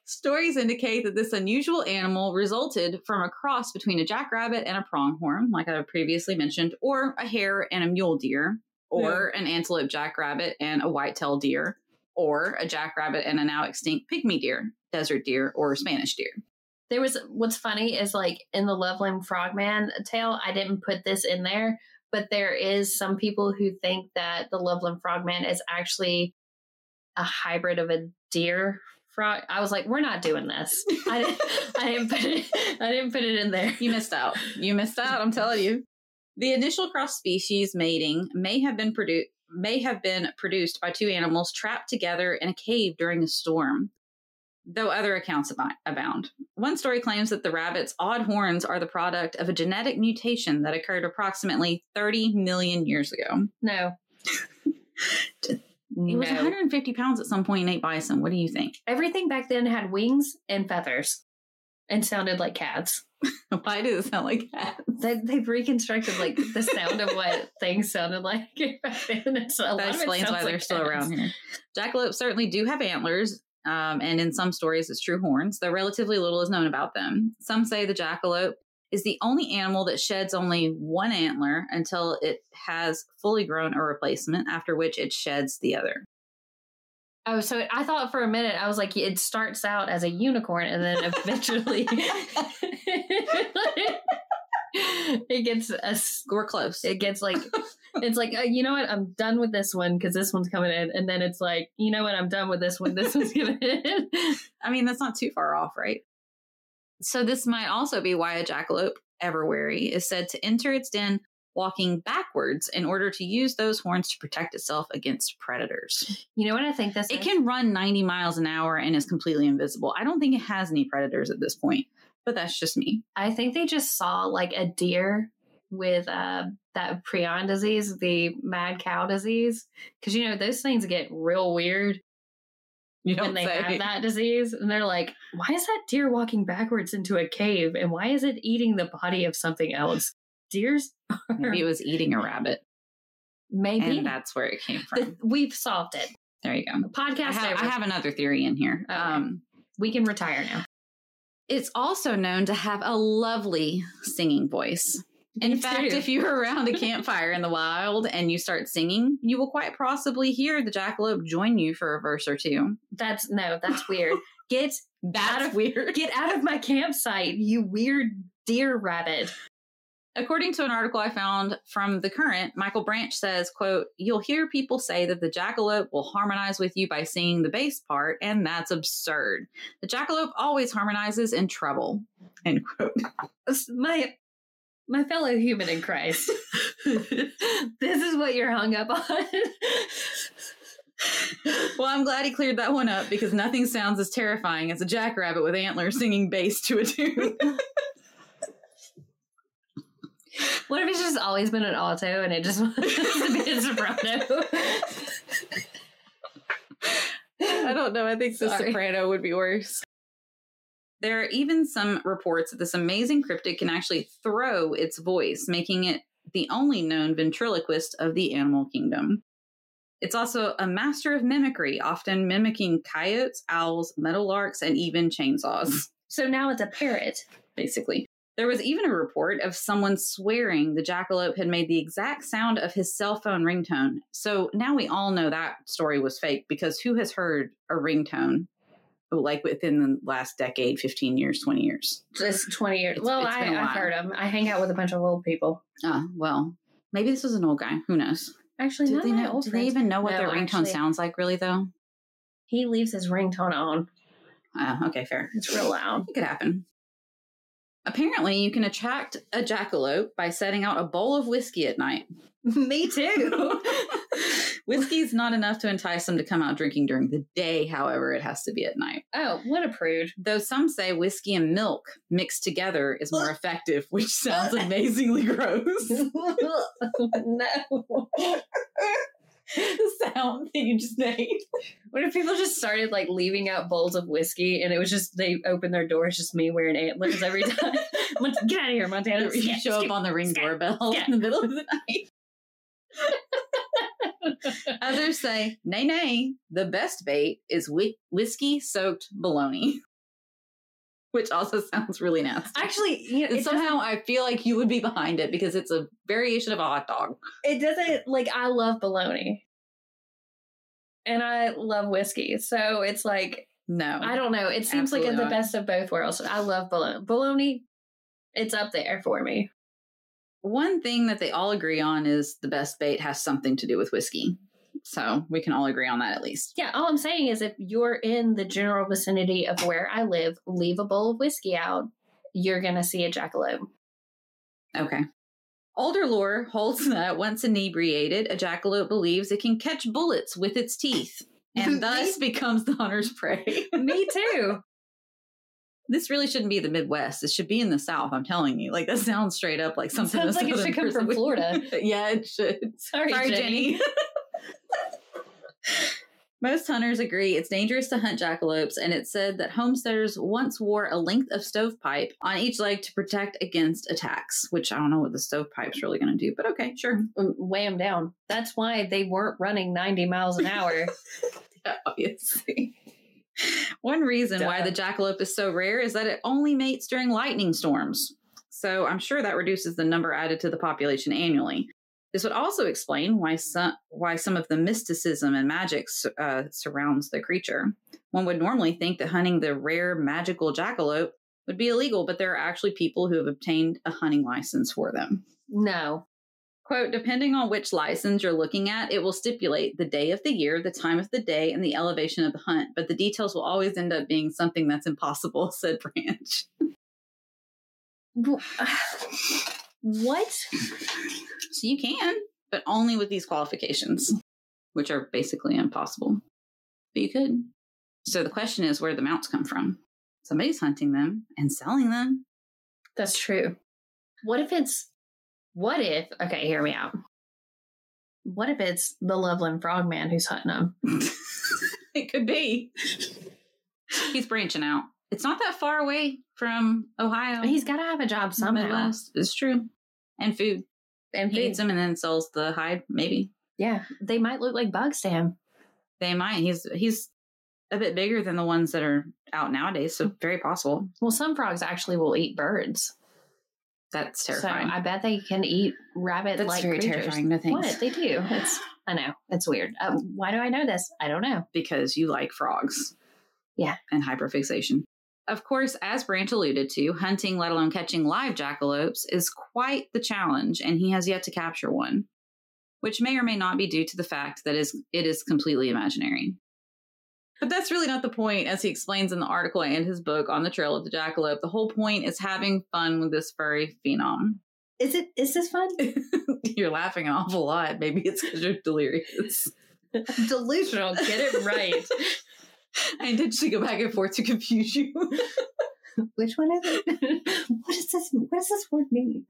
Stories indicate that this unusual animal resulted from a cross between a jackrabbit and a pronghorn, like I previously mentioned, or a hare and a mule deer, or an antelope jackrabbit and a white-tailed deer, or a jackrabbit and a now extinct pygmy deer, desert deer, or Spanish deer. There was what's funny is like in the Loveland Frogman tale, I didn't put this in there, but there is some people who think that the Loveland Frogman is actually a hybrid of a deer frog. I was like, we're not doing this. I didn't, I didn't put it. I didn't put it in there. You missed out. You missed out. I'm telling you. The initial cross species mating may have been produced may have been produced by two animals trapped together in a cave during a storm, though other accounts abound. One story claims that the rabbit's odd horns are the product of a genetic mutation that occurred approximately 30 million years ago. No. It was No. 150 pounds at some point and ate bison. What do you think? Everything back then had wings and feathers and sounded like cats. Why does it sound like cats? They, they've reconstructed like the sound of what things sounded like that explains why they're like still around here. Jackalopes certainly do have antlers, um, and in some stories, it's true horns, though relatively little is known about them. Some say the jackalope is the only animal that sheds only one antler until it has fully grown a replacement, after which it sheds the other. Oh, so I thought for a minute I was like, it starts out as a unicorn and then eventually it gets a We're close. it gets like it's like uh, you know what I'm done with this one because this one's coming in and then it's like you know what I'm done with this one this one's coming in I mean, that's not too far off, right? So, this might also be why a jackalope, ever wary, is said to enter its den walking backwards in order to use those horns to protect itself against predators. you know what I think this It is? can run 90 miles an hour and is completely invisible. I don't think it has any predators at this point, but that's just me. I think they just saw like a deer with uh, that prion disease, the mad cow disease, because you know those things get real weird You when they have that disease, and they're like, "Why is that deer walking backwards into a cave, and why is it eating the body of something else?" Deers, are, Maybe it was eating a rabbit, maybe and that's where it came from. The- we've solved it. there you go. Podcast I have. I have another theory in here. Okay. Um, we can retire now. it's also known to have a lovely singing voice. In Me fact, too. if you're around a campfire in the wild and you start singing, you will quite possibly hear the jackalope join you for a verse or two. That's no, that's weird. Get That's out of weird. get out of my campsite, you weird deer rabbit. According to an article I found from The Current, Michael Branch says, quote, You'll hear people say that the jackalope will harmonize with you by singing the bass part, and that's absurd. The jackalope always harmonizes in treble. End quote. my my fellow human in Christ. this is what you're hung up on. Well, I'm glad he cleared that one up because nothing sounds as terrifying as a jackrabbit with antlers singing bass to a tune. what if it's just always been an alto and it just wants to be a soprano? I don't know. I think the Sorry. soprano would be worse. There are even some reports that this amazing cryptid can actually throw its voice, making it the only known ventriloquist of the animal kingdom. It's also a master of mimicry, often mimicking coyotes, owls, meadowlarks, and even chainsaws, So now it's a parrot. basically. There was even a report of someone swearing the jackalope had made the exact sound of his cell phone ringtone. So now we all know that story was fake because who has heard a ringtone like within the last decade, 15 years, 20 years? Just 20 years. It's- well, it's I, been a I've while. heard them. I hang out with a bunch of old people. Ah, well, maybe this was an old guy. Who knows? Actually, Do they know? Do they even know what No, their ringtone actually, sounds like? Really, though. He leaves his ringtone on. Uh, okay, fair. It's real loud. It could happen. Apparently, you can attract a jackalope by setting out a bowl of whiskey at night. Me too. Whiskey's not enough to entice them to come out drinking during the day, however, it has to be at night. oh, what a prude. Though some say whiskey and milk mixed together is more effective, which sounds amazingly gross. no. The sound that you just made. What if people just started like leaving out bowls of whiskey and it was just they opened their doors, just me wearing antlers every time? Get out of here, Montana. You show up on the ring scat, doorbell scat. in the middle of the night. Others say, nay, nay, the best bait is whi- whiskey soaked bologna, which also sounds really nasty. Actually, you know, somehow I feel like you would be behind it because it's a variation of a hot dog. it doesn't like I love bologna. And I love whiskey. So it's like No. I don't know. It seems like Absolutely the best of both worlds. I love bologna. Bologna, it's up there for me. One thing that they all agree on is the best bait has something to do with whiskey. So we can all agree on that at least. Yeah, all I'm saying is if you're in the general vicinity of where I live, leave a bowl of whiskey out, you're gonna see a jackalope. Okay. Older lore holds that once inebriated, a jackalope believes it can catch bullets with its teeth and thus becomes the hunter's prey. Me too. this really shouldn't be the Midwest. It should be in the South, I'm telling you. Like, that sounds straight up like something Sounds like it should come from Florida. yeah, it should. Sorry, Sorry, Jenny. Jenny. Most hunters agree it's dangerous to hunt jackalopes, and it's said that homesteaders once wore a length of stovepipe on each leg to protect against attacks, which I don't know what the stovepipe's really going to do, but okay, sure. Um, weigh them down. That's why they weren't running 90 miles an hour. Obviously. One reason why the jackalope is so rare is that it only mates during lightning storms. So I'm sure that reduces the number added to the population annually. This would also explain why some why some of the mysticism and magic uh, surrounds the creature. One would normally think that hunting the rare magical jackalope would be illegal, but there are actually people who have obtained a hunting license for them. no. Quote, depending on which license you're looking at, it will stipulate the day of the year, the time of the day, and the elevation of the hunt, but the details will always end up being something that's impossible, said Branch. what? So you can, but only with these qualifications, which are basically impossible. But you could. So the question is where the mounts come from. Somebody's hunting them and selling them. That's true. What if it's, what if, okay, hear me out. What if it's the Loveland Frogman who's hunting them? it could be. He's branching out. It's not that far away from Ohio. He's got to have a job somehow. Midwest. It's true. And food. And He eats them and then sells the hide, maybe. Yeah, they might look like bugs to him. They might. He's he's a bit bigger than the ones that are out nowadays, so very possible. Well, some frogs actually will eat birds. That's terrifying. So I bet they can eat rabbit like That's very creatures. terrifying to think. What? They do. It's I know. It's weird. Uh, why do I know this? I don't know. because you like frogs. Yeah. And hyperfixation. Of course, as Branch alluded to, hunting, let alone catching live jackalopes, is quite the challenge, and he has yet to capture one, which may or may not be due to the fact that is it is completely imaginary. But that's really not the point, as he explains in the article and his book on the trail of the jackalope. The whole point is having fun with this furry phenom. Is it? Is this fun? you're laughing an awful lot. Maybe it's because you're delirious. Delusional. Get it right. I intentionally go back and forth to confuse you. Which one is it? what is this? What does this word mean?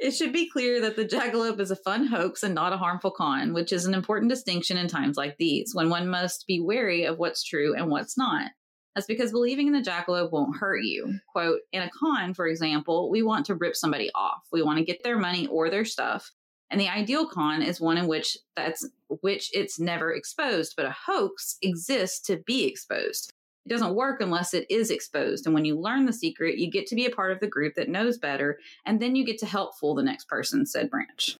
It should be clear that the jackalope is a fun hoax and not a harmful con, which is an important distinction in times like these, when one must be wary of what's true and what's not. That's because believing in the jackalope won't hurt you. Quote, in a con, for example, we want to rip somebody off. We want to get their money or their stuff. And the ideal con is one in which that's which it's never exposed, but a hoax exists to be exposed. It doesn't work unless it is exposed. And when you learn the secret, you get to be a part of the group that knows better, and then you get to help fool the next person, said Branch.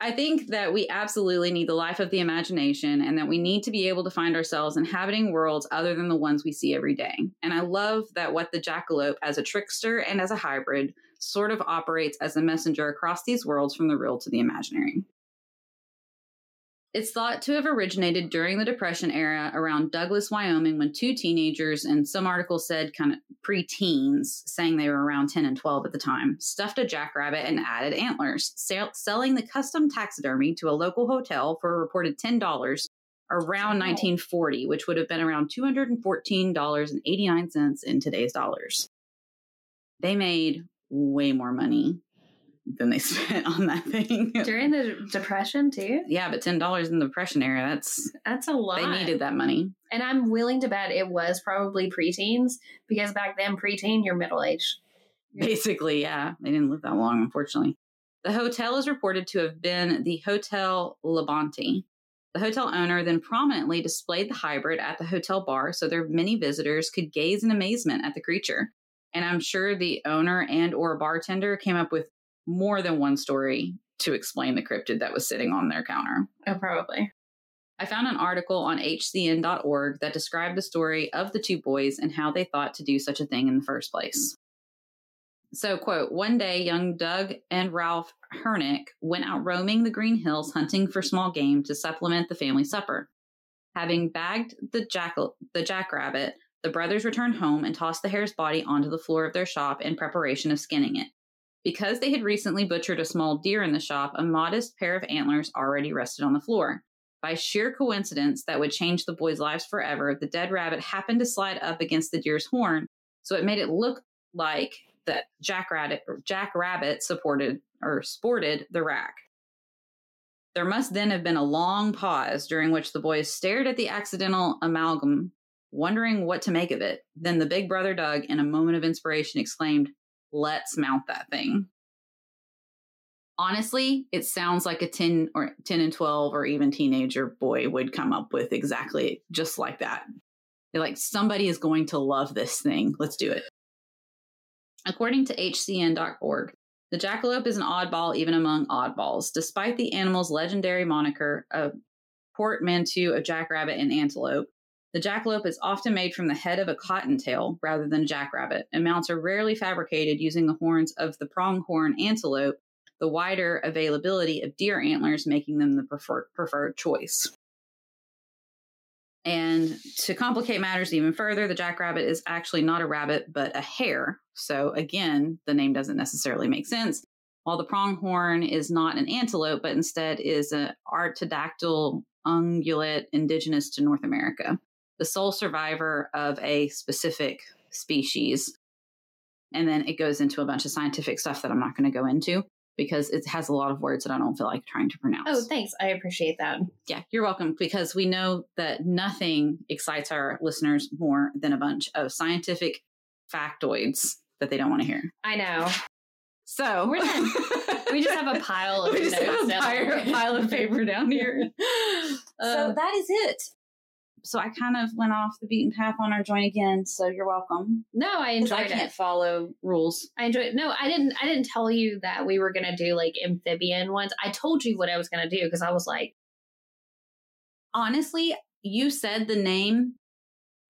I think that we absolutely need the life of the imagination and that we need to be able to find ourselves inhabiting worlds other than the ones we see every day. And I love that what the jackalope, as a trickster and as a hybrid, sort of operates as a messenger across these worlds from the real to the imaginary. It's thought to have originated during the Depression era around Douglas, Wyoming, when two teenagers, and some articles said kind of pre-teens, saying they were around 10 and 12 at the time, stuffed a jackrabbit and added antlers, sell- selling the custom taxidermy to a local hotel for a reported $10 around 1940, which would have been around $214.89 in today's dollars. They made way more money than they spent on that thing. During the depression too? yeah, but ten dollars in the depression era, that's That's a lot. they needed that money. And I'm willing to bet it was probably preteens because back then preteen you're middle aged. Basically, yeah. They didn't live that long, unfortunately. The hotel is reported to have been the Hotel Labonte. The hotel owner then prominently displayed the hybrid at the hotel bar so their many visitors could gaze in amazement at the creature. And I'm sure the owner and or bartender came up with more than one story to explain the cryptid that was sitting on their counter. Oh, probably. I found an article on hcn.org that described the story of the two boys and how they thought to do such a thing in the first place. So, quote, one day young Doug and Ralph Herrick went out roaming the green hills hunting for small game to supplement the family supper. Having bagged the jackal the jackrabbit, the brothers returned home and tossed the hare's body onto the floor of their shop in preparation of skinning it. Because they had recently butchered a small deer in the shop, a modest pair of antlers already rested on the floor. By sheer coincidence that would change the boys' lives forever, the dead rabbit happened to slide up against the deer's horn, so it made it look like that Jack Rabbit, Jack Rabbit supported or sported the rack. There must then have been a long pause during which the boys stared at the accidental amalgam, wondering what to make of it. Then the big brother Doug, in a moment of inspiration, exclaimed, let's mount that thing. Honestly, it sounds like a 10 or 10 and 12 or even teenager boy would come up with exactly just like that. They're like, somebody is going to love this thing. Let's do it. According to hcn.org, the jackalope is an oddball even among oddballs, despite the animal's legendary moniker a portmanteau of jackrabbit and antelope. The jackalope is often made from the head of a cottontail rather than a jackrabbit, and mounts are rarely fabricated using the horns of the pronghorn antelope, the wider availability of deer antlers making them the prefer- preferred choice. And to complicate matters even further, the jackrabbit is actually not a rabbit, but a hare. So again, the name doesn't necessarily make sense. While the pronghorn is not an antelope, but instead is an artiodactyl ungulate indigenous to North America the sole survivor of a specific species. And then it goes into a bunch of scientific stuff that I'm not going to go into because it has a lot of words that I don't feel like trying to pronounce. Oh, thanks. I appreciate that. Yeah, you're welcome because we know that nothing excites our listeners more than a bunch of scientific factoids that they don't want to hear. I know. So We're done. We just have a pile of we just have a pile, pile of paper down here. so Um, that is it. So I kind of went off the beaten path on our joint again. So you're welcome. No, I enjoyed it. I can't follow rules. I enjoyed. It. No, I didn't. I didn't tell you that we were gonna do like amphibian ones. I told you what I was gonna do because I was like, Honestly, you said the name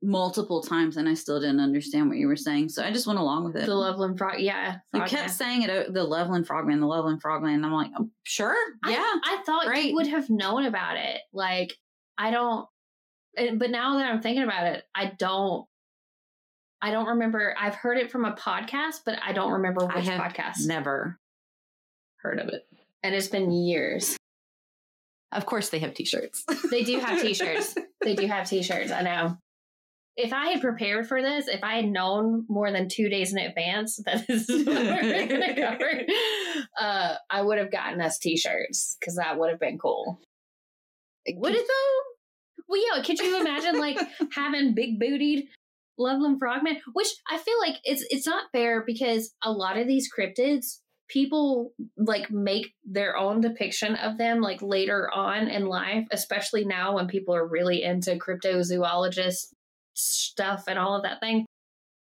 multiple times and I still didn't understand what you were saying. So I just went along with it. the Loveland frog. Yeah, you frog kept man. saying it, the Loveland Frogman, the Loveland Frogman. And I'm like, oh, sure. I- Yeah. I, thought great. you would have known about it. Like, I don't. And- But now that I'm thinking about it, I don't. I don't remember. I've heard it from a podcast, but I don't remember I which have podcast. never heard of it. and it's been years. Of course, they have t shirts. They do have t-shirts. they do have t-shirts. I know. If I had prepared for this, if I had known more than two days in advance that this is what we're going to cover, uh, I would have gotten us t-shirts because that would have been cool. Would it though? Well, yeah, could you imagine like having big bootied Loveland Frogman? Which I feel like it's it's not fair because a lot of these cryptids people like make their own depiction of them like later on in life, especially now when people are really into cryptozoologist stuff and all of that thing.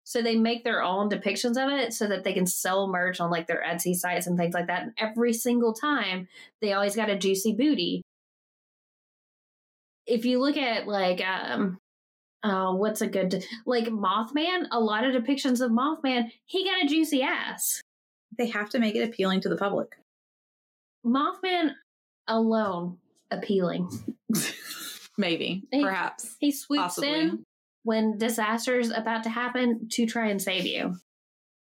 So they make their own depictions of it so that they can sell merch on like their Etsy sites and things like that. And every single time they always got a juicy booty. If you look at like um uh, what's a good like Mothman, a lot of depictions of Mothman, he got a juicy ass. They have to make it appealing to the public. Mothman alone appealing. Maybe, He- perhaps. He swoops Possibly. in when disaster's about to happen to try and save you.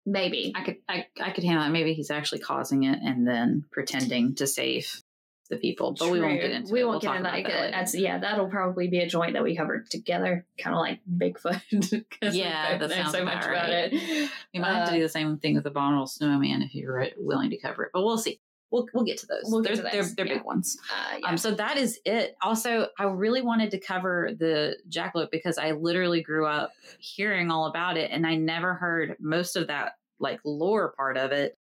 Maybe. I could I, I could handle that. Maybe he's actually causing it and then pretending to save the people. But we won't get into we it. won't We'll get into about that. that. That's, yeah, that'll probably be a joint that we cover together, kind of like Bigfoot. Yeah, that sounds so about much right. about it. We might have to Uh, do the same thing with the Abominable Snowman if you're willing to cover it. But we'll see. We'll we'll get to those. We'll get they're, to they're they're yeah. big ones. Uh, yeah. Um, so that is it. Also, I really wanted to cover the jackalope because I literally grew up hearing all about it, and I never heard most of that like lore part of it.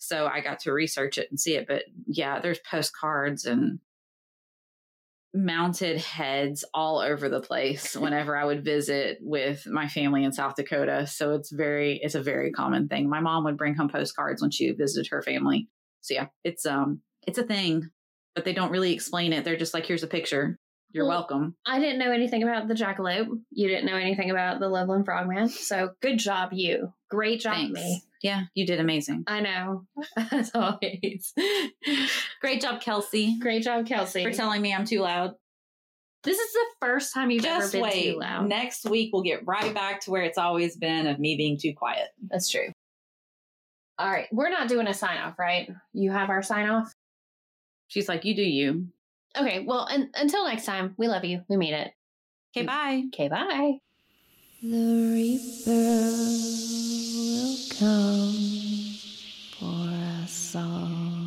So I got to research it and see it. But yeah, there's postcards and mounted heads all over the place whenever I would visit with my family in South Dakota. So it's very it's a very common thing. My mom would bring home postcards when she visited her family. So yeah, it's um it's a thing, but they don't really explain it. They're just like here's a picture. You're Well, welcome. I didn't know anything about the jackalope. You didn't know anything about the Loveland Frogman. So good job, you. Great job, Thanks. me. Yeah, you did amazing. I know, as always. Great job, Kelsey, Great job, Kelsey. for telling me I'm too loud. this is the first time you've Just ever been wait. too loud. Next week we'll get right back to where it's always been of me being too quiet. That's true. All right, we're not doing a sign off, right? You have our sign off. She's like, you do you. Okay, well, un- until next time, we love you. We mean it. Okay, bye. Okay, bye. The Reaper will come for us all.